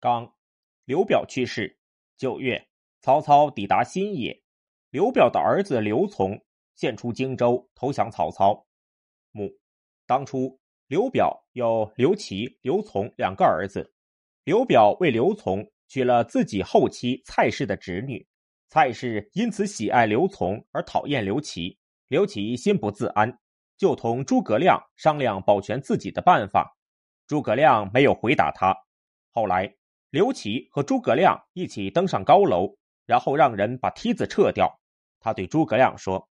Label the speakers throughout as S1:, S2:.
S1: 刚，刘表去世。九月，曹操抵达新野，刘表的儿子刘琮献出荆州，投降曹操。母，当初刘表有刘琦、刘琮两个儿子，刘表为刘琮娶了自己后妻蔡氏的侄女，蔡氏因此喜爱刘琮而讨厌刘琦，刘琦心不自安，就同诸葛亮商量保全自己的办法。诸葛亮没有回答他。后来。刘琦和诸葛亮一起登上高楼，然后让人把梯子撤掉。他对诸葛亮说：“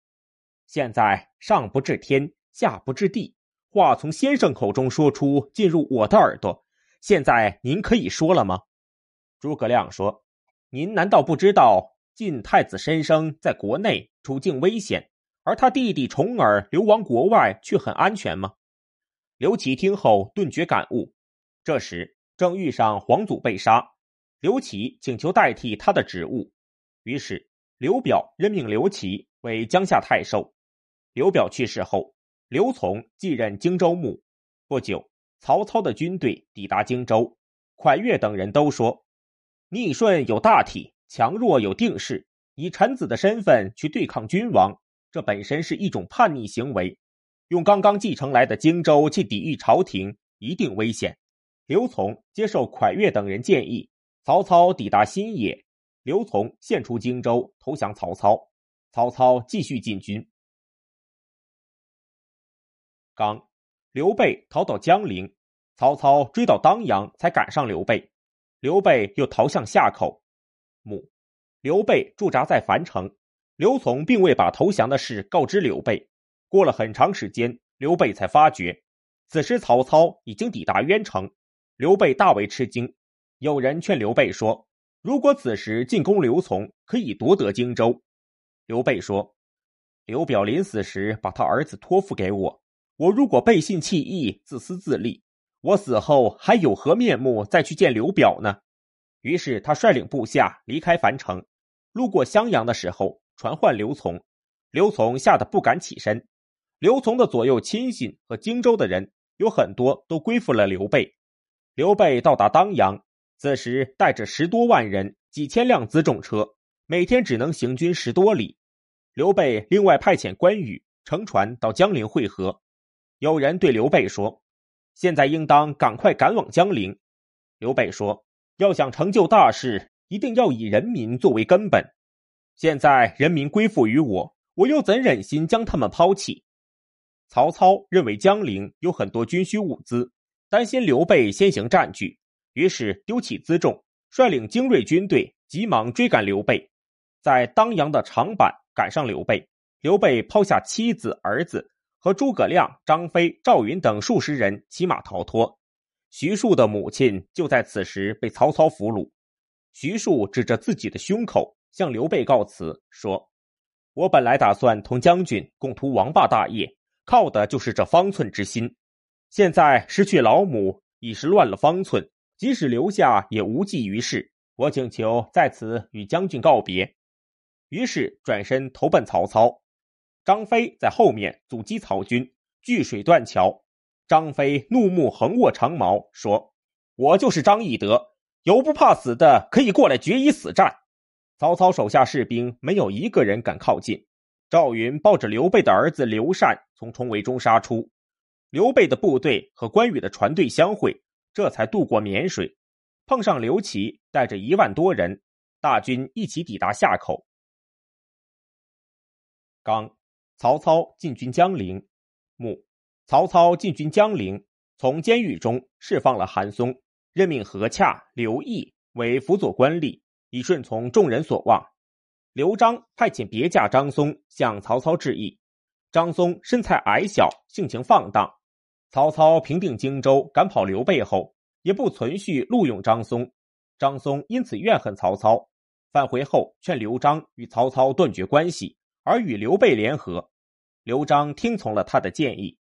S1: 现在上不至天，下不至地，话从先生口中说出，进入我的耳朵。现在您可以说了吗？”诸葛亮说：“您难道不知道晋太子申生在国内处境危险，而他弟弟重耳流亡国外却很安全吗？”刘琦听后顿觉感悟。这时。正遇上皇祖被杀，刘琦请求代替他的职务，于是刘表任命刘琦为江夏太守。刘表去世后，刘琮继任荆州牧。不久，曹操的军队抵达荆州，蒯越等人都说：“逆顺有大体，强弱有定势，以臣子的身份去对抗君王，这本身是一种叛逆行为。用刚刚继承来的荆州去抵御朝廷，一定危险。”刘琮接受蒯越等人建议，曹操抵达新野，刘琮献出荆州投降曹操。曹操继续进军。刚，刘备逃到江陵，曹操追到当阳才赶上刘备，刘备又逃向夏口。母，刘备驻扎在樊城，刘琮并未把投降的事告知刘备。过了很长时间，刘备才发觉，此时曹操已经抵达渊城。刘备大为吃惊，有人劝刘备说：“如果此时进攻刘琮，可以夺得荆州。”刘备说：“刘表临死时把他儿子托付给我，我如果背信弃义、自私自利，我死后还有何面目再去见刘表呢？”于是他率领部下离开樊城，路过襄阳的时候，传唤刘琮。刘琮吓得不敢起身。刘琮的左右亲信和荆州的人有很多都归附了刘备。刘备到达当阳，此时带着十多万人、几千辆辎重车，每天只能行军十多里。刘备另外派遣关羽乘船到江陵会合。有人对刘备说：“现在应当赶快赶往江陵。”刘备说：“要想成就大事，一定要以人民作为根本。现在人民归附于我，我又怎忍心将他们抛弃？”曹操认为江陵有很多军需物资。担心刘备先行占据，于是丢弃辎重，率领精锐军队，急忙追赶刘备。在当阳的长坂赶上刘备，刘备抛下妻子、儿子和诸葛亮、张飞、赵云等数十人骑马逃脱。徐庶的母亲就在此时被曹操俘虏。徐庶指着自己的胸口向刘备告辞，说：“我本来打算同将军共图王霸大业，靠的就是这方寸之心。”现在失去老母，已是乱了方寸。即使留下，也无济于事。我请求在此与将军告别。于是转身投奔曹操。张飞在后面阻击曹军，据水断桥。张飞怒目横握长矛，说：“我就是张翼德，有不怕死的，可以过来决一死战。”曹操手下士兵没有一个人敢靠近。赵云抱着刘备的儿子刘禅从重围中杀出。刘备的部队和关羽的船队相会，这才渡过沔水，碰上刘琦带着一万多人，大军一起抵达夏口。刚，曹操进军江陵。穆，曹操进军江陵，从监狱中释放了韩松，任命何洽、刘毅为辅佐官吏，以顺从众人所望。刘璋派遣别驾张松向曹操致意。张松身材矮小，性情放荡。曹操平定荆州，赶跑刘备后，也不存续录用张松。张松因此怨恨曹操，返回后劝刘璋与曹操断绝关系，而与刘备联合。刘璋听从了他的建议。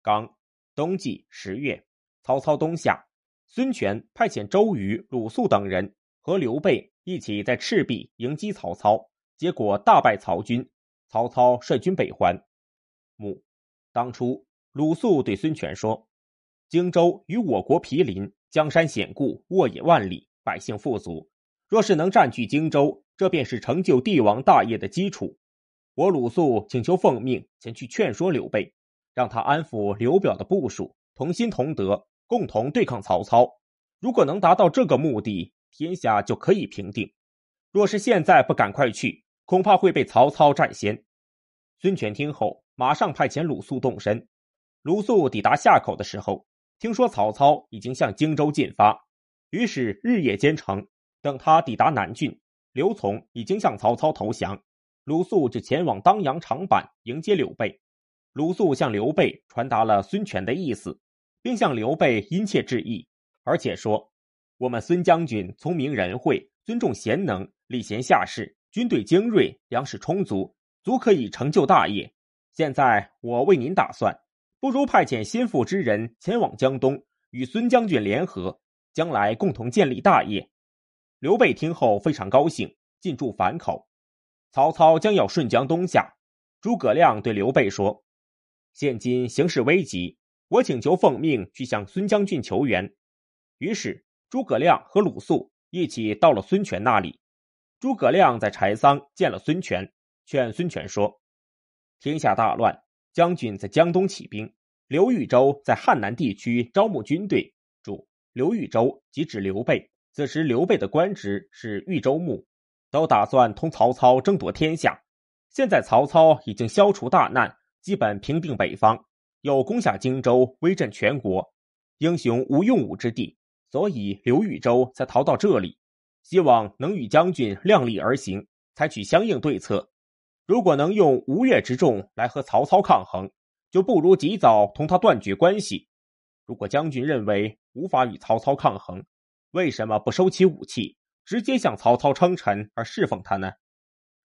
S1: 刚，冬季十月，曹操东下，孙权派遣周瑜、鲁肃等人和刘备一起在赤壁迎击曹操。结果大败曹军，曹操率军北还。母，当初鲁肃对孙权说：“荆州与我国毗邻，江山险固，沃野万里，百姓富足。若是能占据荆州，这便是成就帝王大业的基础。我鲁肃请求奉命前去劝说刘备，让他安抚刘表的部属，同心同德，共同对抗曹操。如果能达到这个目的，天下就可以平定。若是现在不赶快去，恐怕会被曹操占先。孙权听后，马上派遣鲁肃动身。鲁肃抵达夏口的时候，听说曹操已经向荆州进发，于是日夜兼程。等他抵达南郡，刘琮已经向曹操投降。鲁肃就前往当阳长坂迎接刘备。鲁肃向刘备传达了孙权的意思，并向刘备殷切致意，而且说：“我们孙将军聪明仁惠，尊重贤能，礼贤下士，军队精锐，粮食充足，足可以成就大业。现在我为您打算，不如派遣心腹之人前往江东，与孙将军联合，将来共同建立大业。”刘备听后非常高兴，进驻樊口。曹操将要顺江东下，诸葛亮对刘备说：“现今形势危急，我请求奉命去向孙将军求援。”于是诸葛亮和鲁肃一起到了孙权那里。诸葛亮在柴桑见了孙权，劝孙权说：“天下大乱，将军在江东起兵，刘豫州在汉南地区招募军队。主刘豫州即指刘备。此时刘备的官职是豫州牧。”都打算同曹操争夺天下。现在曹操已经消除大难，基本平定北方，又攻下荆州，威震全国，英雄无用武之地，所以刘豫州才逃到这里，希望能与将军量力而行，采取相应对策。如果能用吴越之众来和曹操抗衡，就不如及早同他断绝关系。如果将军认为无法与曹操抗衡，为什么不收起武器？直接向曹操称臣而侍奉他呢？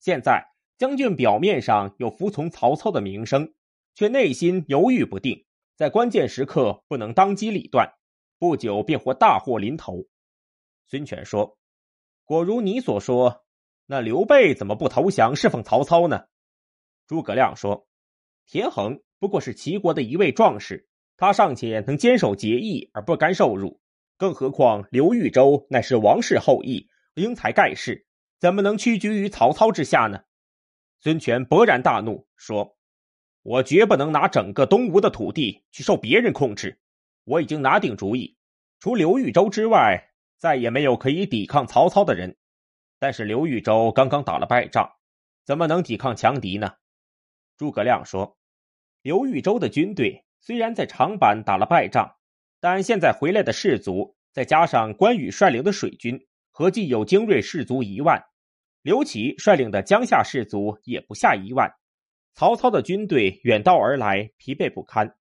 S1: 现在将军表面上有服从曹操的名声，却内心犹豫不定，在关键时刻不能当机立断，不久便会大祸临头。孙权说：“果如你所说，那刘备怎么不投降侍奉曹操呢？”诸葛亮说：“田横不过是齐国的一位壮士，他尚且能坚守节义而不甘受辱。”更何况刘豫州乃是王室后裔，英才盖世，怎么能屈居于曹操之下呢？孙权勃然大怒，说：“我绝不能拿整个东吴的土地去受别人控制。我已经拿定主意，除刘豫州之外，再也没有可以抵抗曹操的人。但是刘豫州刚刚打了败仗，怎么能抵抗强敌呢？”诸葛亮说：“刘豫州的军队虽然在长坂打了败仗。”但现在回来的士卒，再加上关羽率领的水军，合计有精锐士卒一万；刘琦率领的江夏士卒也不下一万。曹操的军队远道而来，疲惫不堪。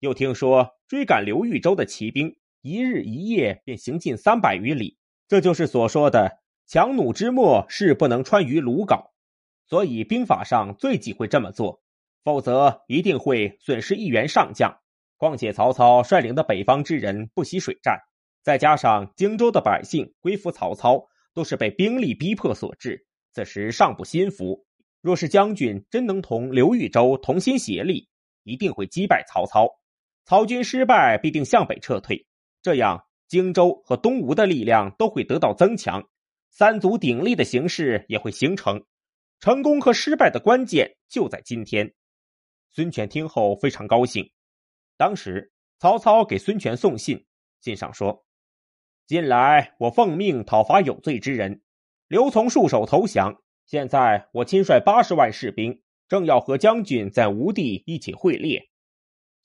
S1: 又听说追赶刘豫州的骑兵，一日一夜便行进三百余里，这就是所说的“强弩之末，是不能穿于鲁缟”。所以兵法上最忌讳这么做，否则一定会损失一员上将。况且曹操率领的北方之人不习水战，再加上荆州的百姓归附曹操，都是被兵力逼迫所致，此时尚不心服。若是将军真能同刘豫州同心协力，一定会击败曹操。曹军失败，必定向北撤退，这样荆州和东吴的力量都会得到增强，三足鼎立的形势也会形成。成功和失败的关键就在今天。孙权听后非常高兴。当时，曹操给孙权送信，信上说：“近来我奉命讨伐有罪之人，刘琮束手投降。现在我亲率八十万士兵，正要和将军在吴地一起会猎。”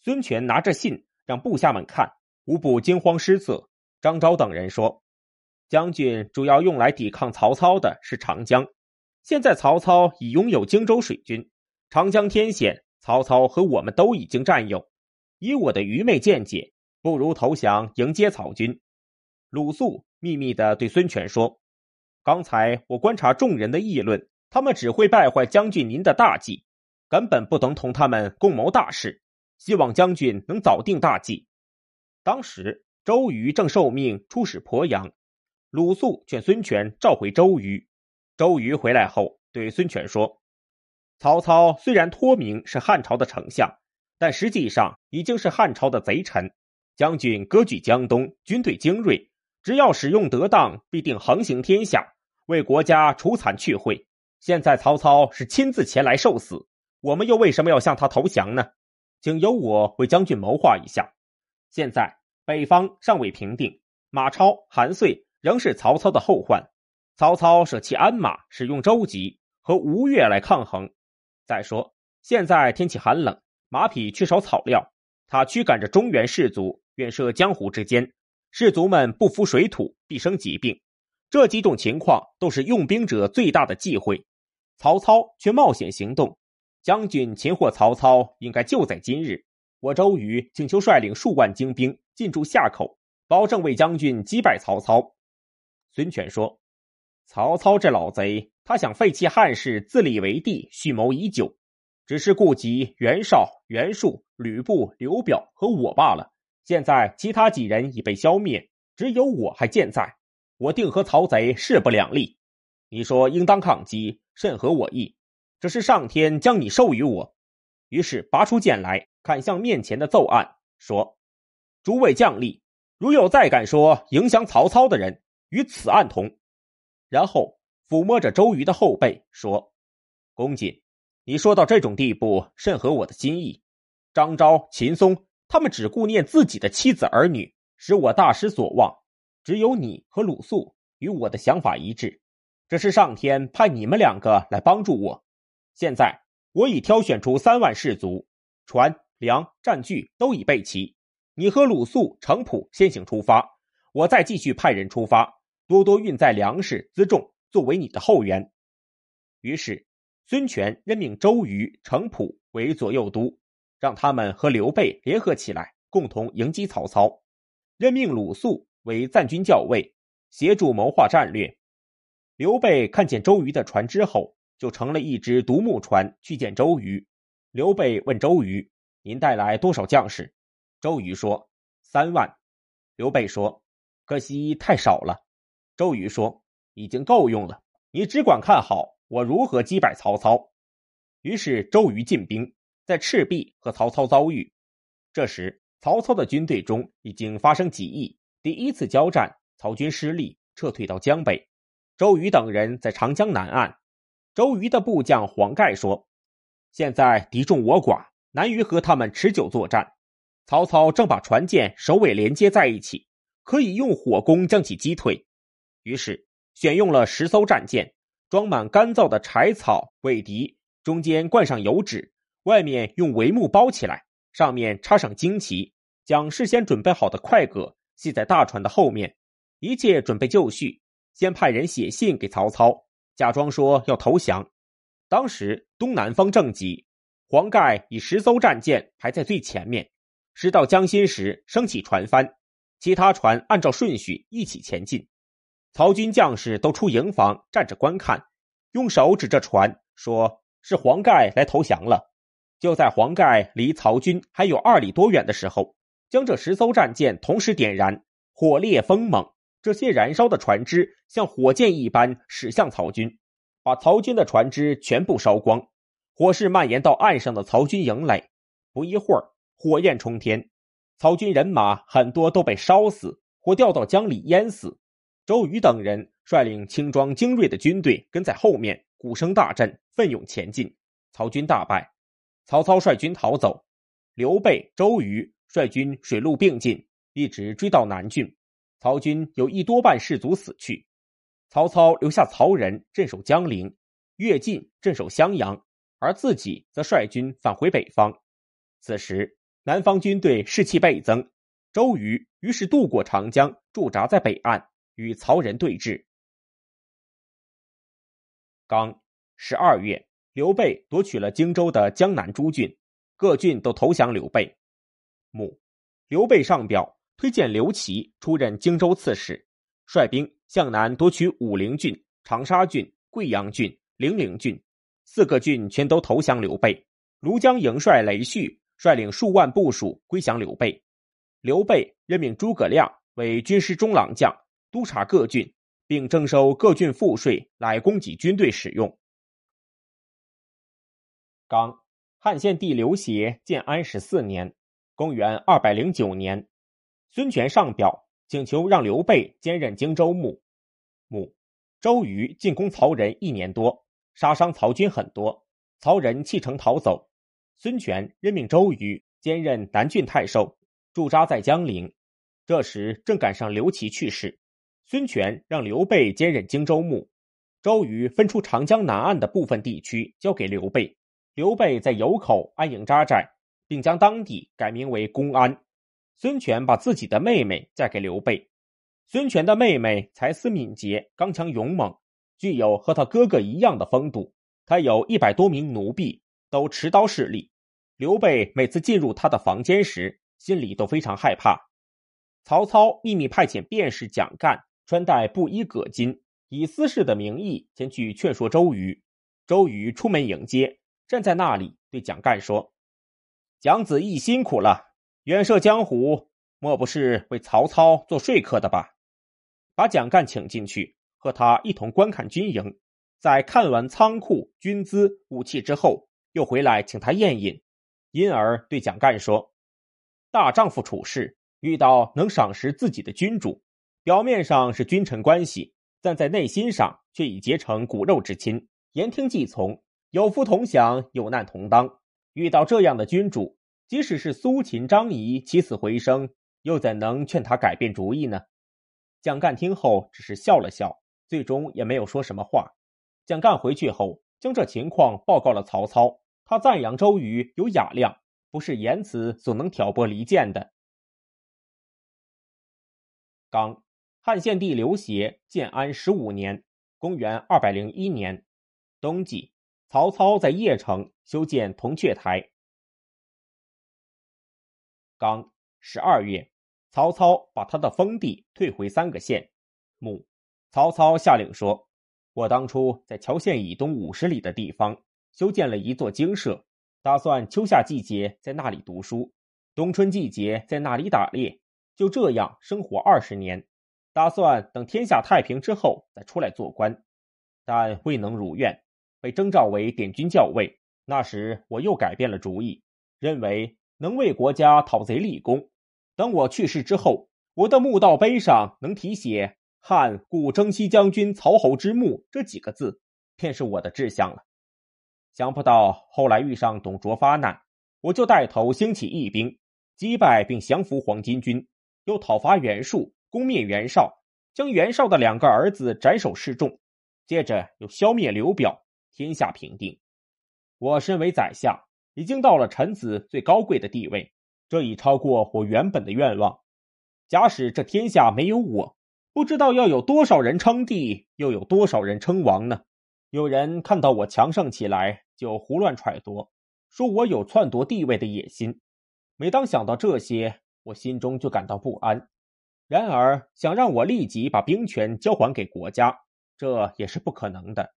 S1: 孙权拿着信让部下们看，无不惊慌失色。张昭等人说：“将军主要用来抵抗曹操的是长江，现在曹操已拥有荆州水军，长江天险，曹操和我们都已经占有。”以我的愚昧见解，不如投降迎接曹军。鲁肃秘密的对孙权说：“刚才我观察众人的议论，他们只会败坏将军您的大计，根本不能同他们共谋大事。希望将军能早定大计。”当时周瑜正受命出使鄱阳，鲁肃劝孙权召回周瑜。周瑜回来后对孙权说：“曹操虽然托名是汉朝的丞相。”但实际上已经是汉朝的贼臣，将军割据江东，军队精锐，只要使用得当，必定横行天下，为国家除残去秽。现在曹操是亲自前来受死，我们又为什么要向他投降呢？请由我为将军谋划一下。现在北方尚未平定，马超、韩遂仍是曹操的后患。曹操舍弃鞍马，使用舟楫和吴越来抗衡。再说，现在天气寒冷，马匹缺少草料，他驱赶着中原士卒远涉江湖之间，士卒们不服水土，必生疾病。这几种情况都是用兵者最大的忌讳。曹操却冒险行动，将军擒获曹操应该就在今日。我周瑜请求率领数万精兵进驻夏口，保证为将军击败曹操。孙权说。曹操这老贼，他想废弃汉室，自立为帝，蓄谋已久，只是顾及袁绍、袁术、吕布、刘表和我罢了。现在其他几人已被消灭，只有我还健在，我定和曹贼势不两立。你说应当抗击，甚合我意。这是上天将你授予我。于是拔出剑来，砍向面前的奏案，说：“诸位将吏，如有再敢说影响曹操的人，与此案同。”然后抚摸着周瑜的后背说：“公瑾，你说到这种地步，甚合我的心意。张昭、秦松他们只顾念自己的妻子儿女，使我大失所望。只有你和鲁肃与我的想法一致，这是上天派你们两个来帮助我。现在我已挑选出三万士卒，船粮战具都已备齐。你和鲁肃、程普先行出发，我再继续派人出发。”多多运载粮食辎重，作为你的后援。于是，孙权任命周瑜、程普为左右都，让他们和刘备联合起来，共同迎击曹操；任命鲁肃为赞军校尉，协助谋划战略。刘备看见周瑜的船只后，就乘了一只独木船去见周瑜。刘备问周瑜：“您带来多少将士？”周瑜说：“三万。”刘备说：“可惜太少了。”周瑜说：“已经够用了，你只管看好我如何击败曹操。”于是周瑜进兵，在赤壁和曹操遭遇。这时，曹操的军队中已经发生起义，第一次交战，曹军失利，撤退到江北。周瑜等人在长江南岸。周瑜的部将黄盖说：“现在敌众我寡，难于和他们持久作战。曹操正把船舰首尾连接在一起，可以用火攻将其击退。”于是选用了十艘战舰，装满干燥的柴草、苇笛，中间灌上油纸，外面用帷幕包起来，上面插上旌旗，将事先准备好的快葛系在大船的后面，一切准备就绪。先派人写信给曹操，假装说要投降。当时东南风正急，黄盖以十艘战舰排在最前面，直到江心时升起船帆，其他船按照顺序一起前进。曹军将士都出营房站着观看，用手指着船，说是黄盖来投降了。就在黄盖离曹军还有二里多远的时候，将这十艘战舰同时点燃，火烈风猛，这些燃烧的船只像火箭一般驶向曹军，把曹军的船只全部烧光。火势蔓延到岸上的曹军营垒，不一会儿，火焰冲天，曹军人马很多都被烧死，或掉到江里淹死。周瑜等人率领轻装精锐的军队跟在后面，鼓声大震，奋勇前进。曹军大败，曹操率军逃走。刘备、周瑜率军水陆并进，一直追到南郡。曹军有一多半士卒死去。曹操留下曹仁镇守江陵，乐进镇守襄阳，而自己则率军返回北方。此时，南方军队士气倍增，周瑜于是渡过长江，驻扎在北岸。与曹仁对峙。刚十二月，刘备夺取了荆州的江南诸郡，各郡都投降刘备。母，刘备上表推荐刘琦出任荆州刺史，率兵向南夺取武陵郡、长沙郡、贵阳郡、零陵郡，四个郡全都投降刘备。庐江营帅雷旭率领数万部属归降刘备。刘备任命诸葛亮为军师中郎将。督察各郡，并征收各郡赋税来供给军队使用。刚，汉献帝刘协建安十四年（公元二百零九年），孙权上表请求让刘备兼任荆州牧。牧周瑜进攻曹仁一年多，杀伤曹军很多，曹仁弃城逃走。孙权任命周瑜兼任南郡太守，驻扎在江陵。这时正赶上刘琦去世，孙权让刘备兼任荆州牧。周瑜分出长江南岸的部分地区交给刘备，刘备在油口安营扎寨，并将当地改名为公安。孙权把自己的妹妹嫁给刘备。孙权的妹妹才思敏捷、刚强勇猛，具有和他哥哥一样的风度。他有一百多名奴婢，都持刀侍立。刘备每次进入他的房间时，心里都非常害怕。曹操秘密派遣便士蒋干穿戴布衣葛巾。以私事的名义前去劝说周瑜，周瑜出门迎接，站在那里对蒋干说：“蒋子义辛苦了，远涉江湖，莫不是为曹操做说客的吧？”把蒋干请进去，和他一同观看军营。在看完仓库、军资、武器之后，又回来请他宴饮，因而对蒋干说：“大丈夫处事，遇到能赏识自己的君主，表面上是君臣关系。”但在内心上却已结成骨肉之亲，言听计从，有福同享，有难同当。遇到这样的君主，即使是苏秦、张仪起死回生，又怎能劝他改变主意呢？蒋干听后只是笑了笑，最终也没有说什么话。蒋干回去后，将这情况报告了曹操。他赞扬周瑜有雅量，不是言辞所能挑拨离间的。刚。汉献帝刘协建安十五年（公元二百零一年）冬季，曹操在邺城修建铜雀台。刚十二月，曹操把他的封地退回三个县。母曹操下令说：“我当初在谯县以东五十里的地方修建了一座精舍，打算秋夏季节在那里读书，冬春季节在那里打猎，就这样生活二十年。”打算等天下太平之后再出来做官，但未能如愿，被征召为点军校尉。那时我又改变了主意，认为能为国家讨贼立功。等我去世之后，我的墓道碑上能题写“汉故征西将军曹侯之墓”这几个字，便是我的志向了。想不到后来遇上董卓发难，我就带头兴起义兵，击败并降服黄巾军，又讨伐袁术。攻灭袁绍，将袁绍的两个儿子斩首示众，接着又消灭刘表，天下平定。我身为宰相，已经到了臣子最高贵的地位，这已超过我原本的愿望。假使这天下没有我，不知道要有多少人称帝，又有多少人称王呢？有人看到我强盛起来，就胡乱揣度，说我有篡夺地位的野心。每当想到这些，我心中就感到不安。然而，想让我立即把兵权交还给国家，这也是不可能的。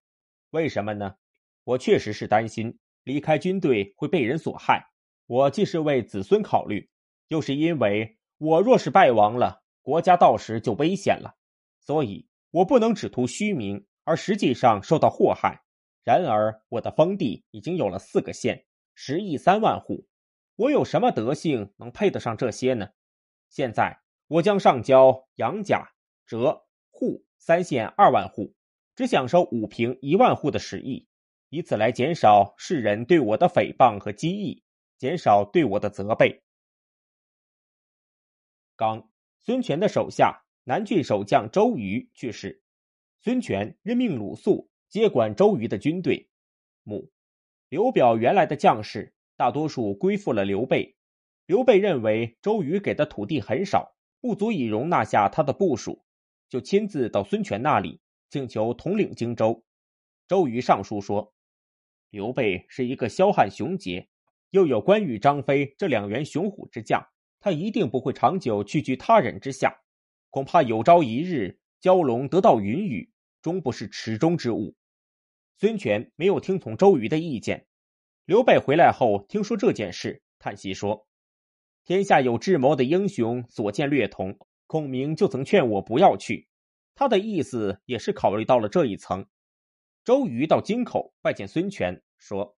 S1: 为什么呢？我确实是担心离开军队会被人所害。我既是为子孙考虑，又是因为我若是败亡了，国家到时就危险了。所以，我不能只图虚名，而实际上受到祸害。然而，我的封地已经有了四个县，十亿三万户，我有什么德性能配得上这些呢？现在。我将上交杨贾、浙、沪三县二万户，只享受五平一万户的实益，以此来减少世人对我的诽谤和讥议，减少对我的责备。刚，孙权的手下南郡守将周瑜去世，孙权任命鲁肃接管周瑜的军队。母，刘表原来的将士大多数归附了刘备，刘备认为周瑜给的土地很少。不足以容纳下他的部署，就亲自到孙权那里请求统领荆州。周瑜上书说：“刘备是一个骁悍雄杰，又有关羽、张飞这两员雄虎之将，他一定不会长久屈居他人之下，恐怕有朝一日蛟龙得到云雨，终不是池中之物。”孙权没有听从周瑜的意见。刘备回来后听说这件事，叹息说。天下有智谋的英雄，所见略同。孔明就曾劝我不要去，他的意思也是考虑到了这一层。周瑜到京口拜见孙权，说：“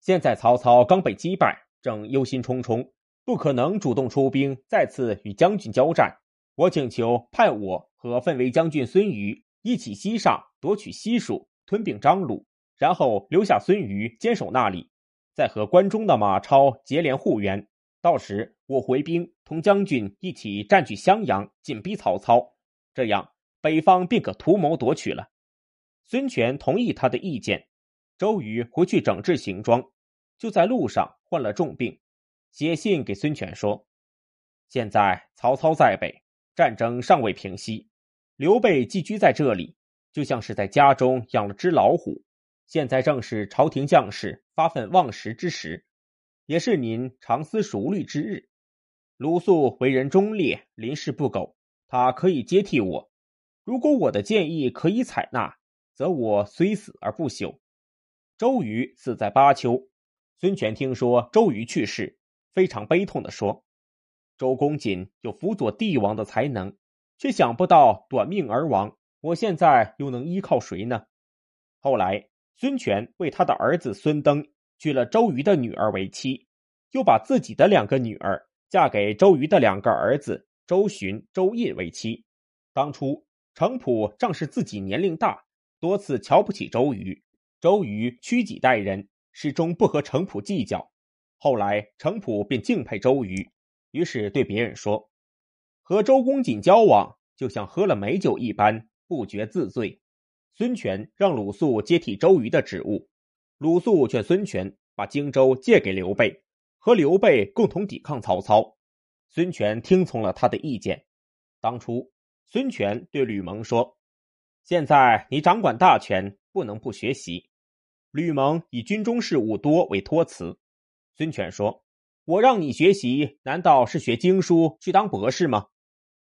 S1: 现在曹操刚被击败，正忧心忡忡，不可能主动出兵再次与将军交战。我请求派我和奋为将军孙瑜一起西上，夺取西蜀，吞并张鲁，然后留下孙瑜坚守那里，再和关中的马超结连护援。到时我回兵，同将军一起占据襄阳，紧逼曹操，这样北方便可图谋夺取了。孙权同意他的意见。周瑜回去整治行装，就在路上患了重病，写信给孙权说：“现在曹操在北。”战争尚未平息，刘备寄居在这里，就像是在家中养了只老虎。现在正是朝廷将士发愤忘食之时，也是您长思熟虑之日。鲁肃为人忠烈，临事不苟，他可以接替我。如果我的建议可以采纳，则我虽死而不朽。周瑜死在巴丘，孙权听说周瑜去世，非常悲痛地说。周公瑾有辅佐帝王的才能，却想不到短命而亡。我现在又能依靠谁呢？后来，孙权为他的儿子孙登娶了周瑜的女儿为妻，又把自己的两个女儿嫁给周瑜的两个儿子周循、周胤为妻。当初，程普仗势自己年龄大，多次瞧不起周瑜，周瑜屈己待人，始终不和程普计较。后来，程普便敬佩周瑜。于是对别人说：“和周公瑾交往，就像喝了美酒一般，不觉自醉。”孙权让鲁肃接替周瑜的职务，鲁肃劝孙权把荆州借给刘备，和刘备共同抵抗曹操。孙权听从了他的意见。当初，孙权对吕蒙说：“现在你掌管大权，不能不学习。”吕蒙以军中事务多为托辞。孙权说。我让你学习，难道是学经书去当博士吗？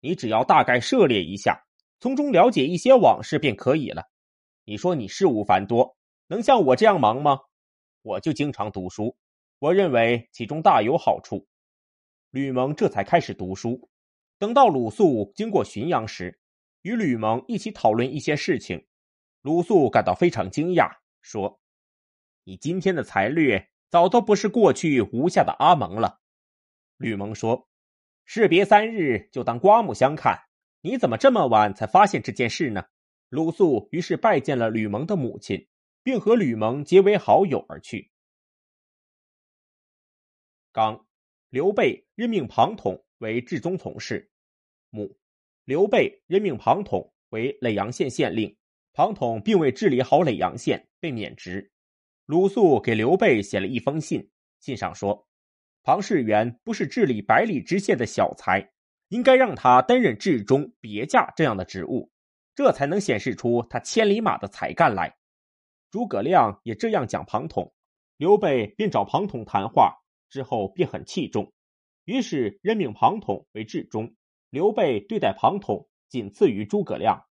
S1: 你只要大概涉猎一下，从中了解一些往事便可以了。你说你事务繁多，能像我这样忙吗？我就经常读书，我认为其中大有好处。吕蒙这才开始读书。等到鲁肃经过浔阳时，与吕蒙一起讨论一些事情，鲁肃感到非常惊讶，说：“你今天的才略。”早都不是过去吴下的阿蒙了。吕蒙说：“士别三日，就当刮目相看。你怎么这么晚才发现这件事呢？”鲁肃于是拜见了吕蒙的母亲，并和吕蒙结为好友而去。刚，刘备任命庞统为治中从事。母，刘备任命庞统为耒阳县县令。庞统并未治理好耒阳县，被免职。鲁肃给刘备写了一封信，信上说：“庞士元不是治理百里之县的小才，应该让他担任治中、别驾这样的职务，这才能显示出他千里马的才干来。”诸葛亮也这样讲庞统，刘备便找庞统谈话，之后便很器重，于是任命庞统为治中。刘备对待庞统仅次于诸葛亮。